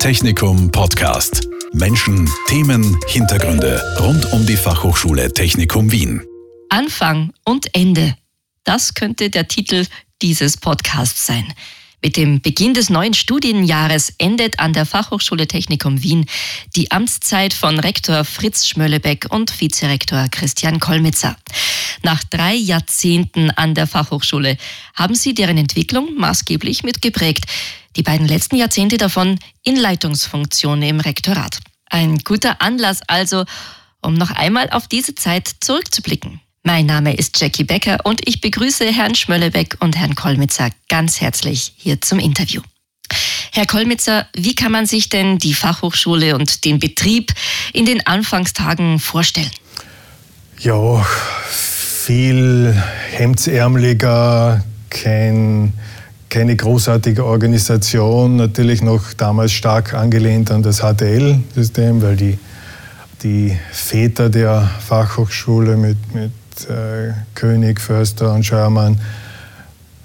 Technikum Podcast. Menschen, Themen, Hintergründe rund um die Fachhochschule Technikum Wien. Anfang und Ende. Das könnte der Titel dieses Podcasts sein. Mit dem Beginn des neuen Studienjahres endet an der Fachhochschule Technikum Wien die Amtszeit von Rektor Fritz Schmöllebeck und Vizerektor Christian Kolmitzer. Nach drei Jahrzehnten an der Fachhochschule haben sie deren Entwicklung maßgeblich mitgeprägt. Die beiden letzten Jahrzehnte davon in Leitungsfunktion im Rektorat. Ein guter Anlass also, um noch einmal auf diese Zeit zurückzublicken. Mein Name ist Jackie Becker und ich begrüße Herrn Schmöllebeck und Herrn Kolmitzer ganz herzlich hier zum Interview. Herr Kolmitzer, wie kann man sich denn die Fachhochschule und den Betrieb in den Anfangstagen vorstellen? Ja, viel hemdsärmeliger, kein, keine großartige Organisation, natürlich noch damals stark angelehnt an das HTL-System, weil die, die Väter der Fachhochschule mit, mit äh, König, Förster und Schörmann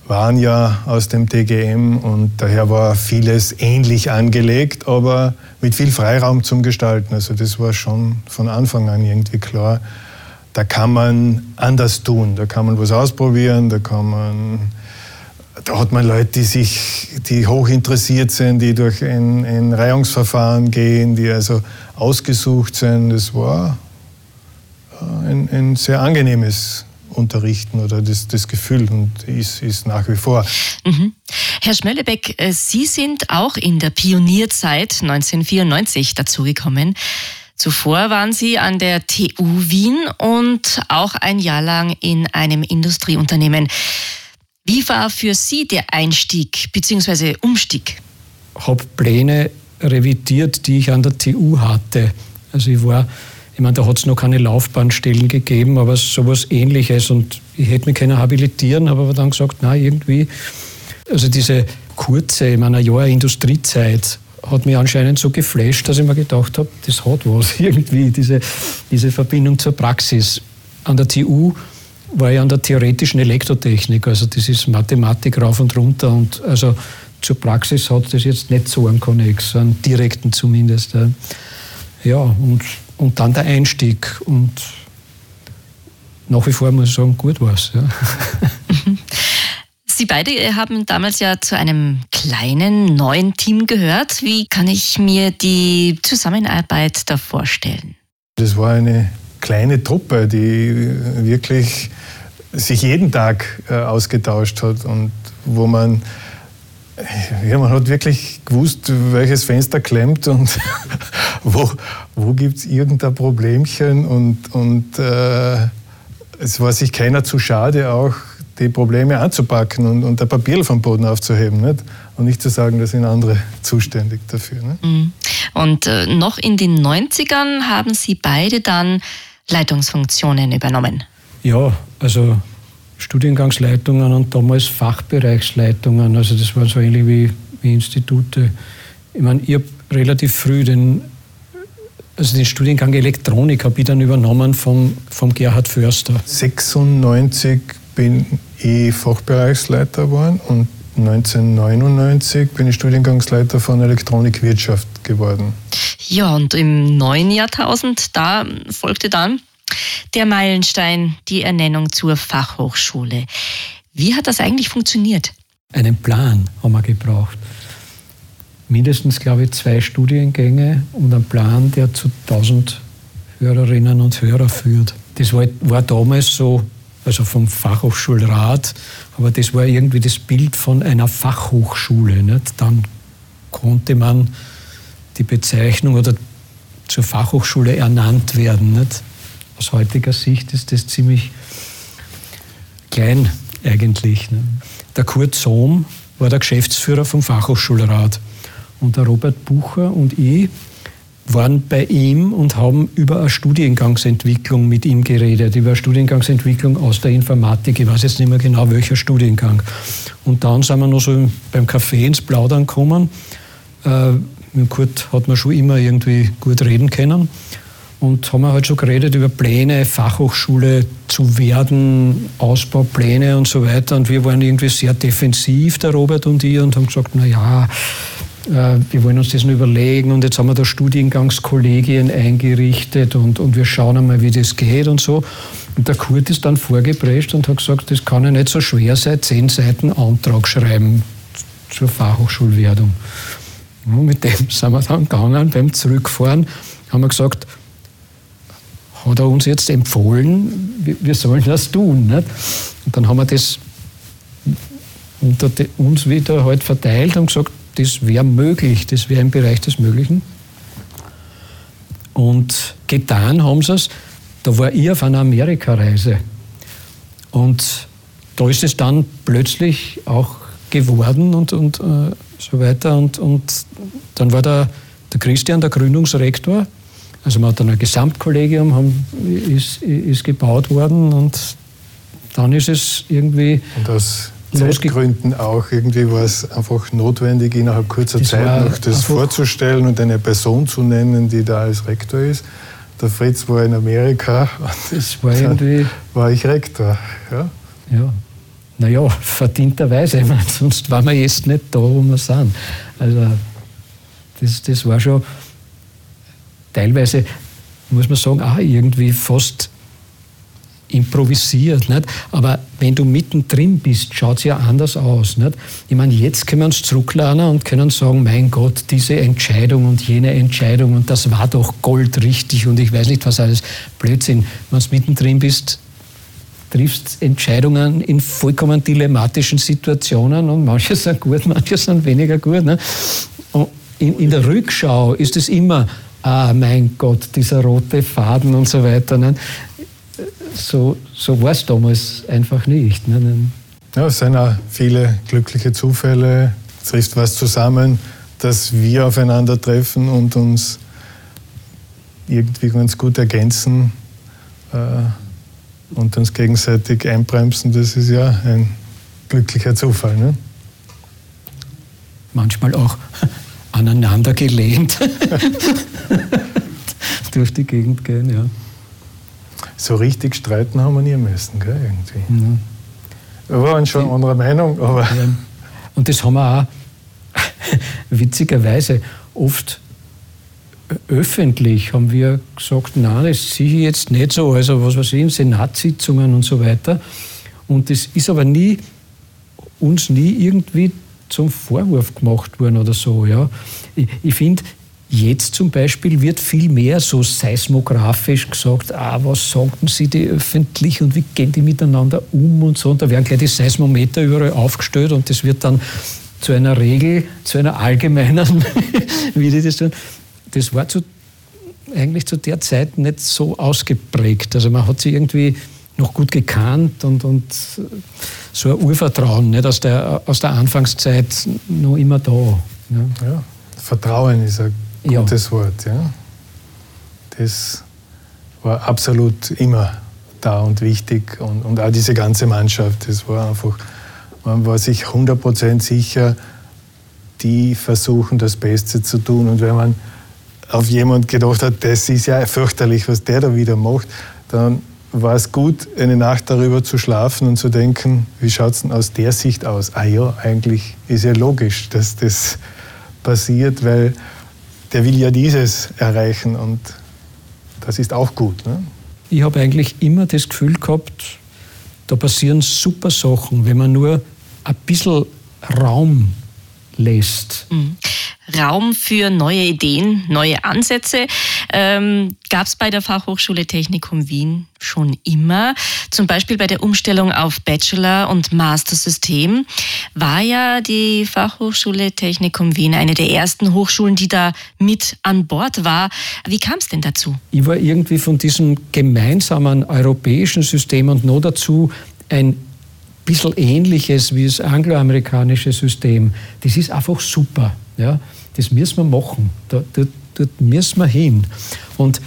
waren ja aus dem TGM und daher war vieles ähnlich angelegt, aber mit viel Freiraum zum Gestalten. Also das war schon von Anfang an irgendwie klar. Da kann man anders tun, da kann man was ausprobieren, da kann man, da hat man Leute, die sich, die hoch interessiert sind, die durch ein, ein Reihungsverfahren gehen, die also ausgesucht sind. Das war ein, ein sehr angenehmes Unterrichten oder das, das Gefühl und ist, ist nach wie vor. Mhm. Herr Schmöllebeck, äh, Sie sind auch in der Pionierzeit 1994 dazugekommen. Zuvor waren Sie an der TU Wien und auch ein Jahr lang in einem Industrieunternehmen. Wie war für Sie der Einstieg bzw. Umstieg? Ich habe Pläne revidiert, die ich an der TU hatte. Also ich war ich meine, da hat es noch keine Laufbahnstellen gegeben, aber sowas ähnliches. Und ich hätte mich können habilitieren, habe aber dann gesagt, na irgendwie, also diese kurze, ich meine, ein Jahr Industriezeit hat mich anscheinend so geflasht, dass ich mir gedacht habe, das hat was irgendwie, diese, diese Verbindung zur Praxis. An der TU war ich an der theoretischen Elektrotechnik, also das ist Mathematik rauf und runter und also zur Praxis hat das jetzt nicht so einen Konnex, einen direkten zumindest. Ja, und und dann der Einstieg. Und nach wie vor muss ich sagen, gut war es. Ja. Sie beide haben damals ja zu einem kleinen neuen Team gehört. Wie kann ich mir die Zusammenarbeit da vorstellen? Das war eine kleine Truppe, die wirklich sich jeden Tag äh, ausgetauscht hat und wo man ja, man hat wirklich gewusst, welches Fenster klemmt und wo, wo gibt es irgendein Problemchen. Und, und äh, es war sich keiner zu schade, auch die Probleme anzupacken und, und der Papier vom Boden aufzuheben. Nicht? Und nicht zu sagen, da sind andere zuständig dafür. Nicht? Mhm. Und äh, noch in den 90ern haben Sie beide dann Leitungsfunktionen übernommen. Ja, also Studiengangsleitungen und damals Fachbereichsleitungen. Also das war so ähnlich wie, wie Institute. Ich meine, ich habe relativ früh den, also den Studiengang Elektronik habe ich dann übernommen vom, vom Gerhard Förster. 96 bin ich Fachbereichsleiter geworden und 1999 bin ich Studiengangsleiter von Elektronikwirtschaft geworden. Ja, und im neuen Jahrtausend, da folgte dann der Meilenstein, die Ernennung zur Fachhochschule. Wie hat das eigentlich funktioniert? Einen Plan haben wir gebraucht. Mindestens, glaube ich, zwei Studiengänge und einen Plan, der zu 1000 Hörerinnen und Hörer führt. Das war, war damals so, also vom Fachhochschulrat, aber das war irgendwie das Bild von einer Fachhochschule. Nicht? Dann konnte man die Bezeichnung oder zur Fachhochschule ernannt werden. Nicht? aus heutiger Sicht ist das ziemlich klein eigentlich. Ne? Der Kurt Sohm war der Geschäftsführer vom Fachhochschulrat und der Robert Bucher und ich waren bei ihm und haben über eine Studiengangsentwicklung mit ihm geredet, über eine Studiengangsentwicklung aus der Informatik. Ich weiß jetzt nicht mehr genau, welcher Studiengang. Und dann sind wir noch so beim Café ins Plaudern gekommen. Mit Kurt hat man schon immer irgendwie gut reden können und haben wir halt schon geredet über Pläne, Fachhochschule zu werden, Ausbaupläne und so weiter. Und wir waren irgendwie sehr defensiv, der Robert und ich, und haben gesagt, na ja, äh, wir wollen uns das noch überlegen und jetzt haben wir da Studiengangskollegien eingerichtet und, und wir schauen einmal, wie das geht und so. Und der Kurt ist dann vorgeprescht und hat gesagt, das kann ja nicht so schwer sein, zehn Seiten Antrag schreiben zur Fachhochschulwerdung. Mit dem sind wir dann gegangen, beim Zurückfahren haben wir gesagt, hat er uns jetzt empfohlen, wir sollen das tun. Nicht? Und dann haben wir das unter uns wieder halt verteilt und gesagt, das wäre möglich, das wäre im Bereich des Möglichen. Und getan haben sie es. Da war ich auf einer Amerikareise. Und da ist es dann plötzlich auch geworden und, und äh, so weiter. Und, und dann war der, der Christian der Gründungsrektor. Also man hat dann ein Gesamtkollegium haben, ist, ist gebaut worden und dann ist es irgendwie. Und aus Zeitgründen auch irgendwie war es einfach notwendig, innerhalb kurzer das Zeit noch das vorzustellen und eine Person zu nennen, die da als Rektor ist. Der Fritz war in Amerika und war irgendwie war ich Rektor. Ja. ja. Naja, verdienterweise, ich meine, sonst waren wir jetzt nicht da, wo wir sind. Also das, das war schon teilweise, muss man sagen, auch irgendwie fast improvisiert. Nicht? Aber wenn du mittendrin bist, schaut es ja anders aus. Nicht? Ich meine, jetzt können wir uns zurücklernen und können sagen, mein Gott, diese Entscheidung und jene Entscheidung und das war doch goldrichtig und ich weiß nicht was alles. Blödsinn. Wenn du mittendrin bist, triffst Entscheidungen in vollkommen dilemmatischen Situationen und manche sind gut, manche sind weniger gut. Ne? In, in, der Rückschau ist es immer, ah mein Gott, dieser rote Faden und so weiter. Ne? so, so war es damals einfach nicht. Ne? Ja, es sind auch viele glückliche Zufälle, trifft was zusammen, dass wir aufeinandertreffen und uns irgendwie ganz gut ergänzen äh, und uns gegenseitig einbremsen. Das ist ja ein glücklicher Zufall. Ne? Manchmal auch aneinander gelehnt durch die Gegend gehen, ja so richtig streiten haben wir nie müssen, gell, irgendwie. Mhm. Wir waren schon anderer Meinung, aber. Ja. Und das haben wir auch witzigerweise oft öffentlich haben wir gesagt, nein, das sehe ich jetzt nicht so, also was weiß ich, in Senatssitzungen und so weiter. Und das ist aber nie, uns nie irgendwie zum Vorwurf gemacht worden oder so. Ja. Ich, ich finde, Jetzt zum Beispiel wird viel mehr so seismografisch gesagt, ah, was sagten Sie die öffentlich und wie gehen die miteinander um und so. Und da werden gleich die Seismometer überall aufgestellt und das wird dann zu einer Regel, zu einer allgemeinen, wie die das tun. Das war zu, eigentlich zu der Zeit nicht so ausgeprägt. Also man hat sie irgendwie noch gut gekannt und, und so ein Urvertrauen nicht aus, der, aus der Anfangszeit noch immer da. Ja. ja Vertrauen ist ein ja. gutes Wort. Ja. Das war absolut immer da und wichtig und, und auch diese ganze Mannschaft. Das war einfach, man war sich 100% sicher, die versuchen das Beste zu tun. Und wenn man auf jemand gedacht hat, das ist ja fürchterlich, was der da wieder macht, dann war es gut, eine Nacht darüber zu schlafen und zu denken, wie schaut es denn aus der Sicht aus? Ah ja, eigentlich ist ja logisch, dass das passiert, weil der will ja dieses erreichen und das ist auch gut. Ne? Ich habe eigentlich immer das Gefühl gehabt, da passieren super Sachen, wenn man nur ein bisschen Raum lässt. Mhm. Raum für neue Ideen, neue Ansätze ähm, gab es bei der Fachhochschule Technikum Wien schon immer. Zum Beispiel bei der Umstellung auf Bachelor- und Master-System war ja die Fachhochschule Technikum Wien eine der ersten Hochschulen, die da mit an Bord war. Wie kam es denn dazu? Ich war irgendwie von diesem gemeinsamen europäischen System und noch dazu ein bisschen ähnliches wie das angloamerikanische System. Das ist einfach super. Ja? Das müssen wir machen. Da, dort, dort müssen wir hin. Und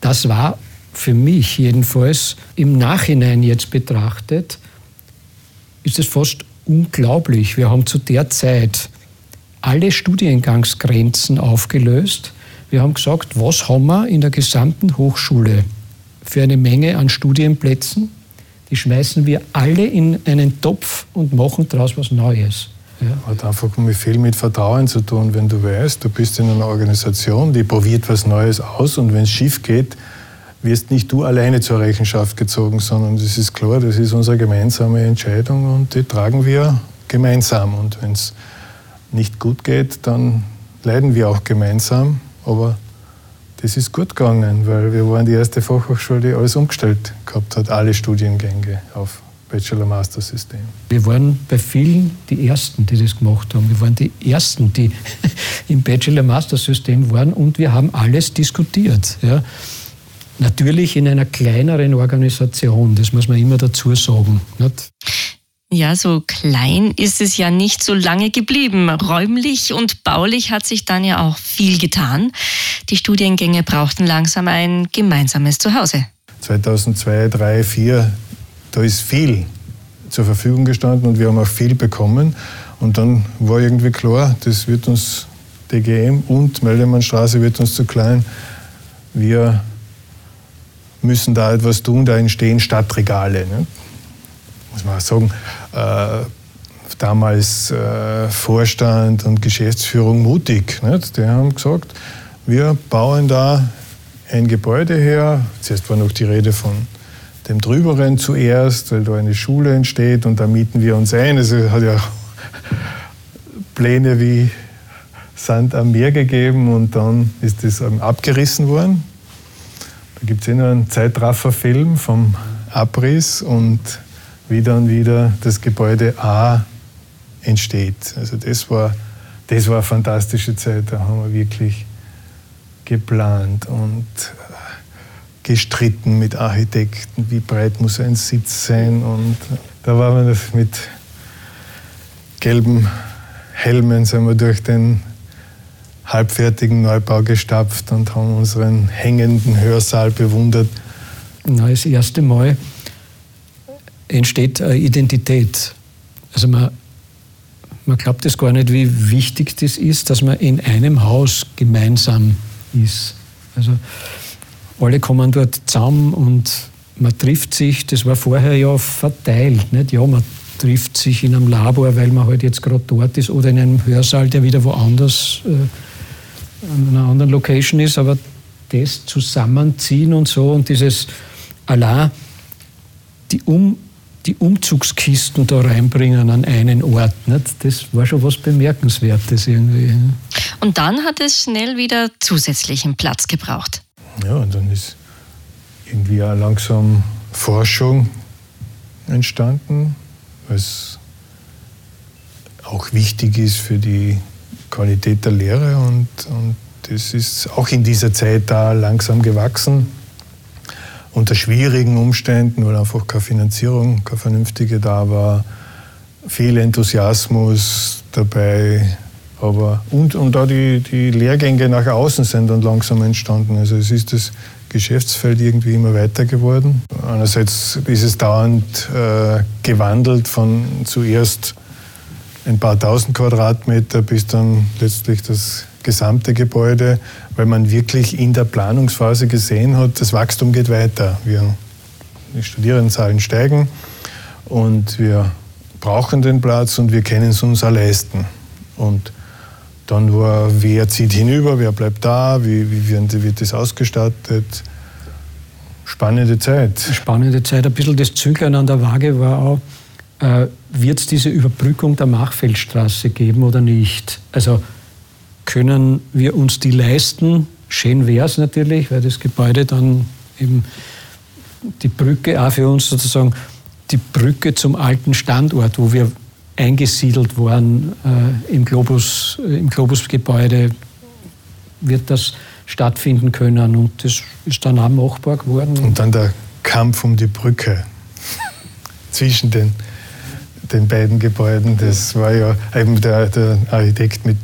das war für mich jedenfalls im Nachhinein jetzt betrachtet, ist es fast unglaublich. Wir haben zu der Zeit alle Studiengangsgrenzen aufgelöst. Wir haben gesagt, was haben wir in der gesamten Hochschule für eine Menge an Studienplätzen? Die schmeißen wir alle in einen Topf und machen daraus was Neues. Ja. Hat einfach viel mit Vertrauen zu tun, wenn du weißt, du bist in einer Organisation, die probiert was Neues aus und wenn es schief geht, wirst nicht du alleine zur Rechenschaft gezogen, sondern das ist klar, das ist unsere gemeinsame Entscheidung und die tragen wir gemeinsam. Und wenn es nicht gut geht, dann leiden wir auch gemeinsam. Aber das ist gut gegangen, weil wir waren die erste Fachhochschule, die alles umgestellt gehabt hat, alle Studiengänge auf Bachelor-Master-System. Wir waren bei vielen die Ersten, die das gemacht haben. Wir waren die Ersten, die im Bachelor-Master-System waren und wir haben alles diskutiert. Ja. Natürlich in einer kleineren Organisation, das muss man immer dazu sagen. Nicht? Ja, so klein ist es ja nicht so lange geblieben. Räumlich und baulich hat sich dann ja auch viel getan. Die Studiengänge brauchten langsam ein gemeinsames Zuhause. 2002, 2003, 2004, da ist viel zur Verfügung gestanden und wir haben auch viel bekommen. Und dann war irgendwie klar, das wird uns DGM und Meldemannstraße wird uns zu klein. Wir müssen da etwas tun, da entstehen Stadtregale. Ne? Muss man auch sagen, äh, damals äh, Vorstand und Geschäftsführung mutig. Nicht? Die haben gesagt, wir bauen da ein Gebäude her. Zuerst war noch die Rede von dem Drüberen zuerst, weil da eine Schule entsteht und da mieten wir uns ein. Es hat ja Pläne wie Sand am Meer gegeben und dann ist das abgerissen worden. Da gibt es eh noch einen Zeitrafferfilm vom Abriss und wie dann wieder das Gebäude A entsteht. Also das war, das war eine fantastische Zeit, da haben wir wirklich geplant und gestritten mit Architekten, wie breit muss ein Sitz sein und da waren wir mit gelben Helmen sind wir durch den halbfertigen Neubau gestapft und haben unseren hängenden Hörsaal bewundert. Das erste Mal entsteht eine Identität. Also man, man glaubt es gar nicht, wie wichtig das ist, dass man in einem Haus gemeinsam ist. Also alle kommen dort zusammen und man trifft sich, das war vorher ja verteilt. Nicht? Ja, man trifft sich in einem Labor, weil man halt jetzt gerade dort ist oder in einem Hörsaal, der wieder woanders äh, an einer anderen Location ist, aber das Zusammenziehen und so und dieses allein die, um, die Umzugskisten da reinbringen an einen Ort, nicht? das war schon was Bemerkenswertes irgendwie. Und dann hat es schnell wieder zusätzlichen Platz gebraucht. Ja, und dann ist irgendwie auch langsam Forschung entstanden, was auch wichtig ist für die Qualität der Lehre und, und das ist auch in dieser Zeit da langsam gewachsen. Unter schwierigen Umständen, weil einfach keine Finanzierung, keine vernünftige da war, viel Enthusiasmus dabei, aber und, und da die, die Lehrgänge nach außen sind dann langsam entstanden. Also es ist das Geschäftsfeld irgendwie immer weiter geworden. Einerseits ist es dauernd äh, gewandelt von zuerst ein paar tausend Quadratmeter bis dann letztlich das gesamte Gebäude, weil man wirklich in der Planungsphase gesehen hat, das Wachstum geht weiter. Wir, die Studierendenzahlen steigen und wir brauchen den Platz und wir können es uns auch leisten. Und dann war, wer zieht hinüber, wer bleibt da, wie, wie wird, das ausgestattet. Spannende Zeit. Spannende Zeit. Ein bisschen das Züglein an der Waage war auch, äh, wird es diese Überbrückung der Machfeldstraße geben oder nicht? Also können wir uns die leisten? Schön wäre es natürlich, weil das Gebäude dann eben die Brücke auch für uns sozusagen die Brücke zum alten Standort, wo wir eingesiedelt waren äh, im, Globus, äh, im Globusgebäude, wird das stattfinden können. Und das ist dann auch machbar geworden. Und dann der Kampf um die Brücke zwischen den, den beiden Gebäuden. Das war ja eben der, der Architekt mit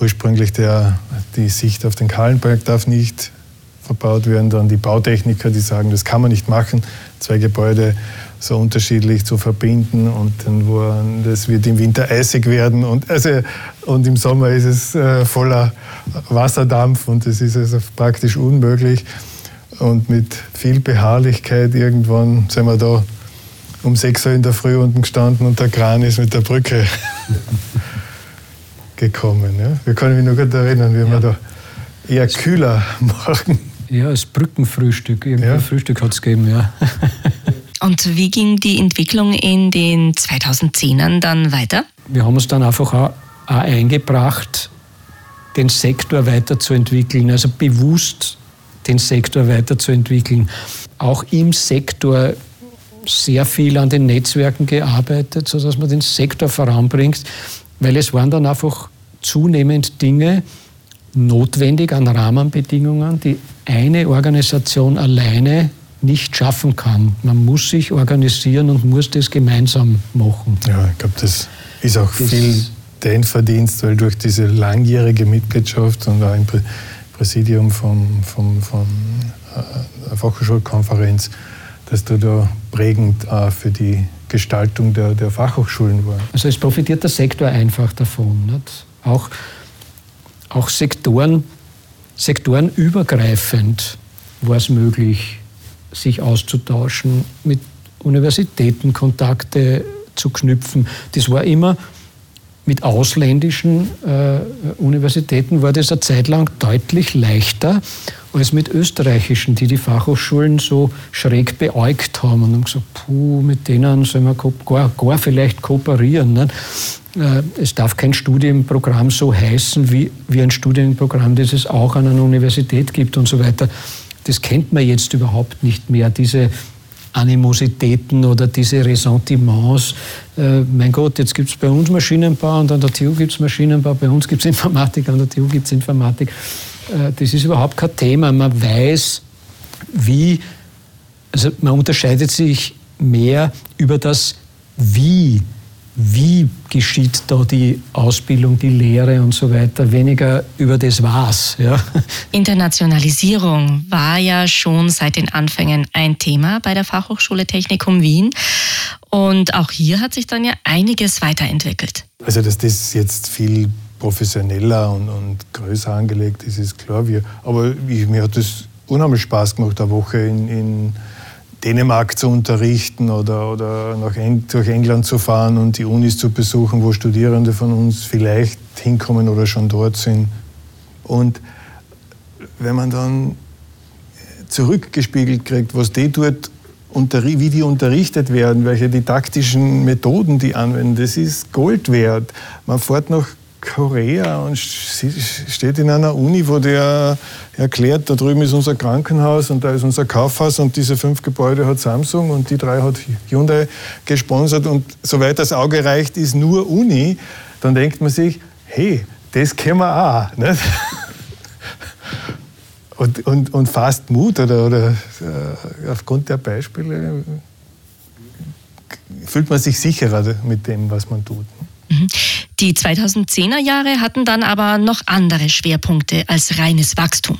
ursprünglich der, die Sicht auf den Kahlenberg darf nicht verbaut werden. Dann die Bautechniker, die sagen, das kann man nicht machen. Zwei Gebäude so unterschiedlich zu verbinden und dann wo, das wird im Winter eisig werden und, also, und im Sommer ist es äh, voller Wasserdampf und das ist also praktisch unmöglich. Und mit viel Beharrlichkeit irgendwann sind wir da um 6 Uhr in der Früh unten gestanden und der Kran ist mit der Brücke gekommen. Ja? Wir können mich noch gut erinnern, wie ja. wir da eher kühler machen. Ja, als Brückenfrühstück. Irgendein ja. Frühstück hat es gegeben, ja. Und wie ging die Entwicklung in den 2010ern dann weiter? Wir haben uns dann einfach auch, eingebracht, den Sektor weiterzuentwickeln, also bewusst den Sektor weiterzuentwickeln. Auch im Sektor sehr viel an den Netzwerken gearbeitet, sodass man den Sektor voranbringt, weil es waren dann einfach zunehmend Dinge notwendig an Rahmenbedingungen, die eine Organisation alleine nicht schaffen kann. Man muss sich organisieren und muss das gemeinsam machen. Ja, ich glaube, das ist auch das viel dein Verdienst, weil durch diese langjährige Mitgliedschaft und auch im Präsidium vom, vom, von äh, der Fachhochschulkonferenz, dass du da prägend äh, für die Gestaltung der, der Fachhochschulen war. Also es profitiert der Sektor einfach davon. Nicht? Auch, auch Sektoren, sektorenübergreifend war es möglich, sich auszutauschen, mit Universitäten Kontakte zu knüpfen. Das war immer mit ausländischen äh, Universitäten war das eine Zeit lang deutlich leichter als mit österreichischen, die die Fachhochschulen so schräg beäugt haben und haben gesagt, puh, mit denen sollen wir gar, gar vielleicht kooperieren. Ne? Es darf kein Studienprogramm so heißen wie, wie ein Studienprogramm, das es auch an einer Universität gibt und so weiter. Das kennt man jetzt überhaupt nicht mehr, diese Animositäten oder diese Ressentiments. Äh, mein Gott, jetzt gibt es bei uns Maschinenbau und an der TU gibt es Maschinenbau, bei uns gibt es Informatik, an der TU gibt es Informatik. Äh, das ist überhaupt kein Thema. Man weiß, wie, also man unterscheidet sich mehr über das Wie wie geschieht da die Ausbildung, die Lehre und so weiter, weniger über das Was. Ja. Internationalisierung war ja schon seit den Anfängen ein Thema bei der Fachhochschule Technikum Wien. Und auch hier hat sich dann ja einiges weiterentwickelt. Also, dass das jetzt viel professioneller und, und größer angelegt ist, ist klar. Wir, aber ich, mir hat das unheimlich Spaß gemacht, eine Woche in, in Dänemark zu unterrichten oder, oder nach Eng durch England zu fahren und die Unis zu besuchen, wo Studierende von uns vielleicht hinkommen oder schon dort sind. Und wenn man dann zurückgespiegelt kriegt, was die dort wie die unterrichtet werden, welche didaktischen Methoden die anwenden, das ist Gold wert. Man fährt nach Korea und steht in einer Uni, wo der erklärt, da drüben ist unser Krankenhaus und da ist unser Kaufhaus und diese fünf Gebäude hat Samsung und die drei hat Hyundai gesponsert und soweit das Auge reicht, ist nur Uni, dann denkt man sich, hey, das können wir auch. Nicht? Und, und, und fast Mut oder, oder äh, aufgrund der Beispiele fühlt man sich sicherer mit dem, was man tut. Mhm. Die 2010er Jahre hatten dann aber noch andere Schwerpunkte als reines Wachstum.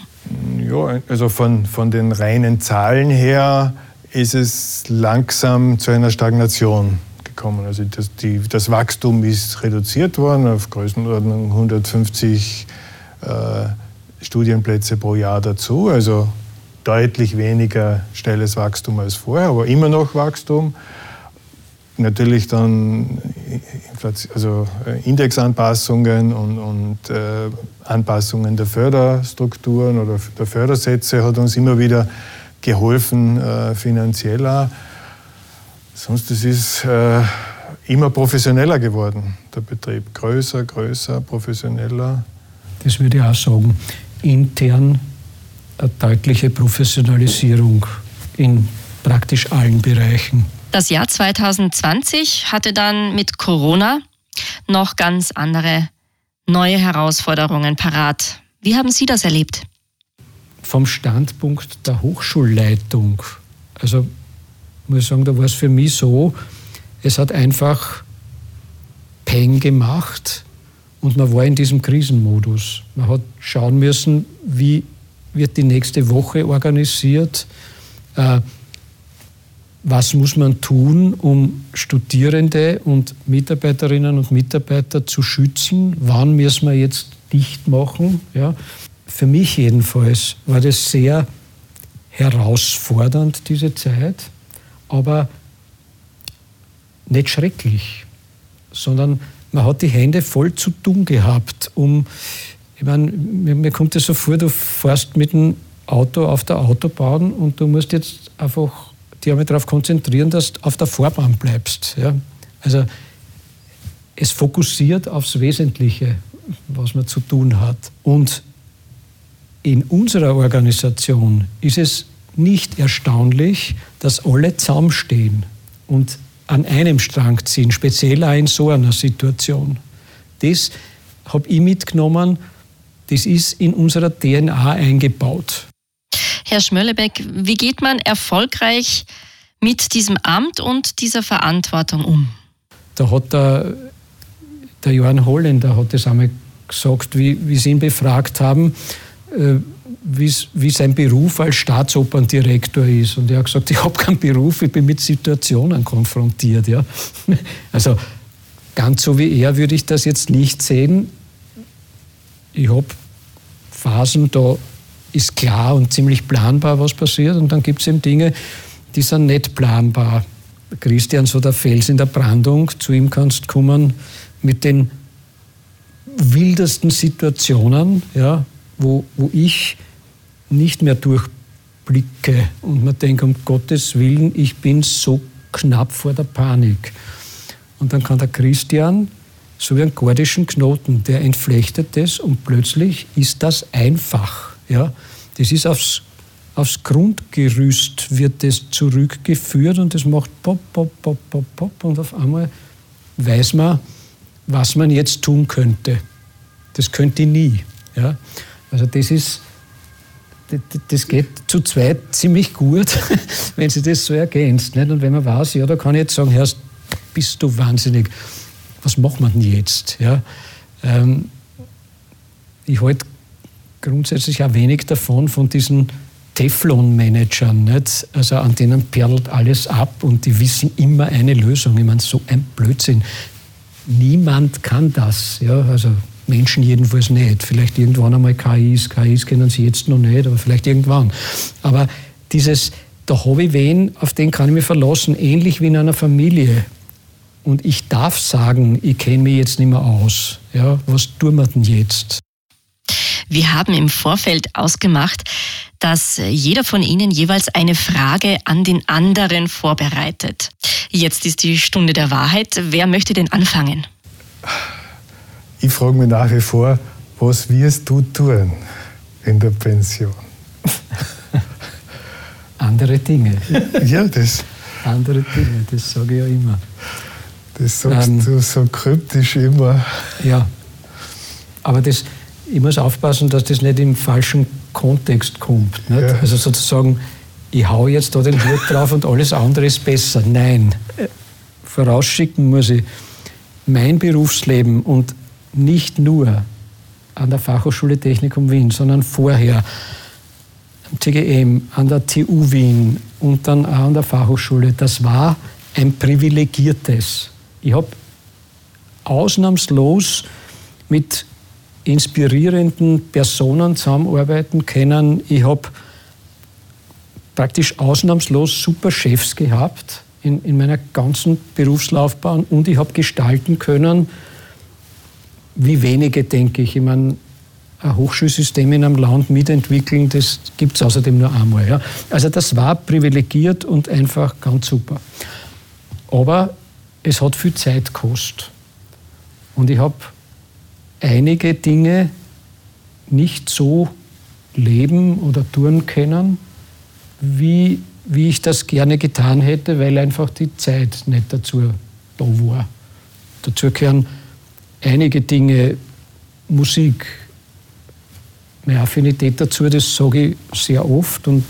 Ja, also von, von den reinen Zahlen her ist es langsam zu einer Stagnation gekommen. Also das, die, das Wachstum ist reduziert worden auf Größenordnung 150 äh, Studienplätze pro Jahr dazu. Also deutlich weniger schnelles Wachstum als vorher, aber immer noch Wachstum natürlich dann also äh, Indexanpassungen und, und äh, Anpassungen der Förderstrukturen oder der Fördersätze hat uns immer wieder geholfen, äh, finanzieller. Sonst es ist äh, immer professioneller geworden, der Betrieb. Größer, größer, professioneller. Das würde ich auch sagen. Intern eine deutliche Professionalisierung in praktisch allen Bereichen. Das Jahr 2020 hatte dann mit Corona noch ganz andere neue Herausforderungen parat. Wie haben Sie das erlebt? Vom Standpunkt der Hochschulleitung, also muss ich sagen, da war es für mich so, es hat einfach Peng gemacht und man war in diesem Krisenmodus. Man hat schauen müssen, wie wird die nächste Woche organisiert. Äh, was muss man tun, um Studierende und Mitarbeiterinnen und Mitarbeiter zu schützen? Wann müssen wir jetzt dicht machen? Ja. Für mich jedenfalls war das sehr herausfordernd, diese Zeit, aber nicht schrecklich, sondern man hat die Hände voll zu tun gehabt, um, ich meine, mir, kommt es so vor, du fährst mit dem Auto auf der Autobahn und du musst jetzt einfach dich einmal darauf konzentrieren, dass du auf der Fahrbahn bleibst. Ja? Also es fokussiert aufs Wesentliche, was man zu tun hat. Und in unserer Organisation ist es nicht erstaunlich, dass alle zusammenstehen und an einem Strang ziehen, speziell auch in so einer Situation. Das habe ich mitgenommen, das ist in unserer DNA eingebaut. Herr Schmöllebeck, wie geht man erfolgreich mit diesem Amt und dieser Verantwortung um? Da hat der, der Johann Holländer hat das einmal gesagt, wie, wie sie ihn befragt haben, äh, wie sein Beruf als Staatsoperndirektor ist. Und er hat gesagt, ich habe keinen Beruf, ich bin mit Situationen konfrontiert. Ja? Also ganz so wie er würde ich das jetzt nicht sehen. Ich habe Phasen, da ist klar und ziemlich planbar, was passiert. Und dann gibt es eben Dinge, die sind nicht planbar. Christian, so der Fels in der Brandung, zu ihm kannst kommen mit den wildesten Situationen, ja, wo, wo ich nicht mehr durchblicke und man denkt, um Gottes Willen, ich bin so knapp vor der Panik. Und dann kann der Christian, so wie einen gordischen Knoten, der entflechtet das und plötzlich ist das einfach. Ja? Das ist aufs, aufs Grundgerüst wird das zurückgeführt und das macht pop, pop, pop, pop, pop und auf einmal weiß man, was man jetzt tun könnte. Das könnte ich nie. Ja? Also das ist, das geht zu zweit ziemlich gut, wenn sie das so ergänzt. Nicht? Und wenn man weiß, ja, da kann ich jetzt sagen, Herr, bist du wahnsinnig, was macht man denn jetzt? Ja? Ähm, ich halte grundsätzlich auch wenig davon, von diesen Teflon-Managern? Also an denen perlt alles ab und die wissen immer eine Lösung. Ich meine, so ein Blödsinn. Niemand kann das. Ja? Also Menschen jedenfalls nicht. Vielleicht irgendwann einmal KIs, KIs kennen sie jetzt noch nicht, aber vielleicht irgendwann. Aber dieses, da habe ich wen, auf den kann ich mich verlassen, ähnlich wie in einer Familie. Und ich darf sagen, ich kenne mich jetzt nicht mehr aus. Ja, was tun wir denn jetzt? Wir haben im Vorfeld ausgemacht, dass jeder von Ihnen jeweils eine Frage an den anderen vorbereitet. Jetzt ist die Stunde der Wahrheit. Wer möchte denn anfangen? Ich frage mich nach wie vor, was wirst du tun in der Pension? Andere Dinge. Ja, das. Andere Dinge, das sage ich ja immer. Das sagst ähm, du so kryptisch immer. Ja. Aber das, ich muss aufpassen, dass das nicht im falschen Kontext kommt. Ja. Also sozusagen, ich hau jetzt da den Hut drauf und alles andere ist besser. Nein. Vorausschicken muss ich, mein Berufsleben und nicht nur an der Fachhochschule Technikum Wien, sondern vorher am TGM, an der TU Wien und dann auch an der Fachhochschule, das war ein privilegiertes. Ich habe ausnahmslos mit inspirierenden Personen zusammenarbeiten können. Ich habe praktisch ausnahmslos super Chefs gehabt in, in meiner ganzen Berufslaufbahn und ich habe gestalten können, wie wenige, denke ich. Ich meine, ein Hochschulsystem in einem Land mitentwickeln, das gibt es außerdem nur einmal. Ja. Also das war privilegiert und einfach ganz super. Aber es hat viel Zeit gekostet. Und ich habe einige Dinge nicht so leben oder tun können, wie, wie ich das gerne getan hätte, weil einfach die Zeit nicht dazu da war. Dazu gehören einige Dinge, Musik, meine Affinität dazu, das sage ich sehr oft. Und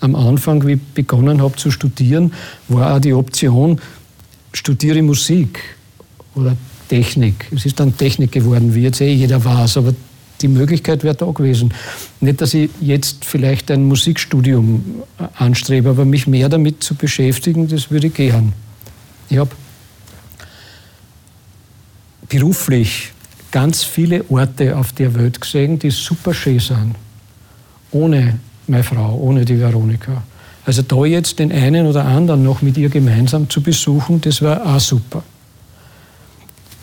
am Anfang, wie ich begonnen habe zu studieren, war auch die Option, studiere Musik oder Technik. Es ist dann Technik geworden, wie jetzt eh jeder weiß, aber die Möglichkeit wäre da gewesen. Nicht, dass ich jetzt vielleicht ein Musikstudium anstrebe, aber mich mehr damit zu beschäftigen, das würde ich gern. Ich habe beruflich ganz viele Orte auf der Welt gesehen, die super schön sind. Ohne meine Frau, ohne die Veronika. Also da jetzt den einen oder anderen noch mit ihr gemeinsam zu besuchen, das war auch super.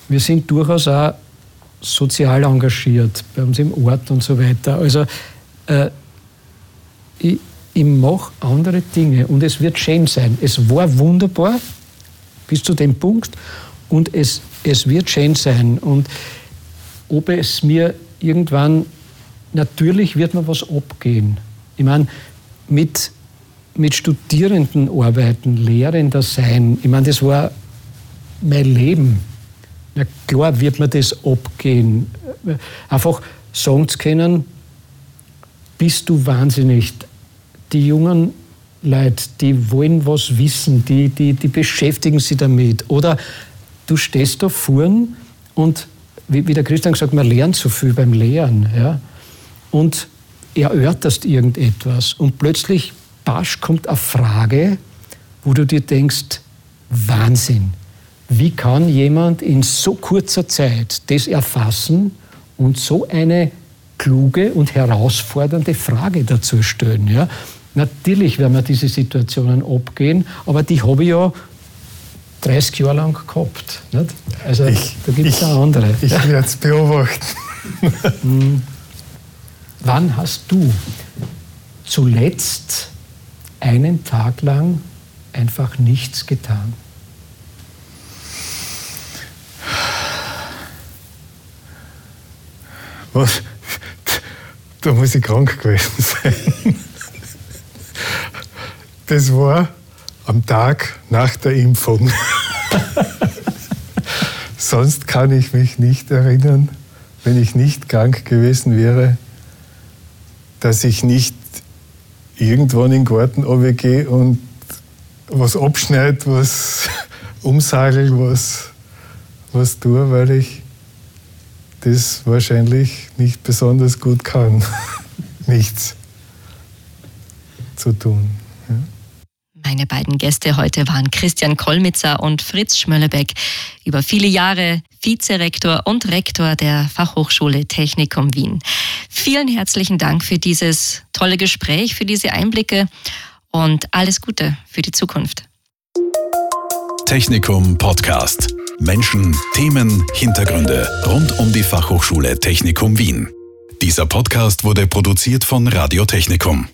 Wir sind durchaus auch sozial engagiert, bei uns im Ort und so weiter. Also äh, ich, ich mache andere Dinge und es wird schön sein. Es war wunderbar bis zu dem Punkt und es, es wird schön sein. Und ob es mir irgendwann, natürlich wird mir was abgehen. Ich meine, mit, mit Studierenden arbeiten, Lehrender sein, ich meine, das war mein Leben. Na klar wird mir das abgehen. Einfach sagen zu können, bist du wahnsinnig. Die jungen Leute, die wollen was wissen, die, die, die beschäftigen sich damit. Oder du stehst da vorn und, wie, wie der Christian gesagt man lernt so viel beim Lehren. Ja? Und erörterst irgendetwas und plötzlich, pasch, kommt eine Frage, wo du dir denkst, Wahnsinn. Wie kann jemand in so kurzer Zeit das erfassen und so eine kluge und herausfordernde Frage dazu stellen? Ja? Natürlich werden wir diese Situationen abgehen, aber die habe ich ja 30 Jahre lang gehabt. Nicht? Also ich, da gibt es auch andere. Ich werde es beobachten. Hm. Wann hast du zuletzt einen Tag lang einfach nichts getan? Was? Da muss ich krank gewesen sein. Das war am Tag nach der Impfung. Sonst kann ich mich nicht erinnern, wenn ich nicht krank gewesen wäre, dass ich nicht irgendwann in den Garten gehe und was abschneide, was umsagel, was, was tue, weil ich das wahrscheinlich nicht besonders gut kann. Nichts zu tun. Meine beiden Gäste heute waren Christian Kollmitzer und Fritz Schmöllebeck, über viele Jahre Vizerektor und Rektor der Fachhochschule Technikum Wien. Vielen herzlichen Dank für dieses tolle Gespräch, für diese Einblicke und alles Gute für die Zukunft. Technikum Podcast. Menschen, Themen, Hintergründe rund um die Fachhochschule Technikum Wien. Dieser Podcast wurde produziert von Radio Technikum.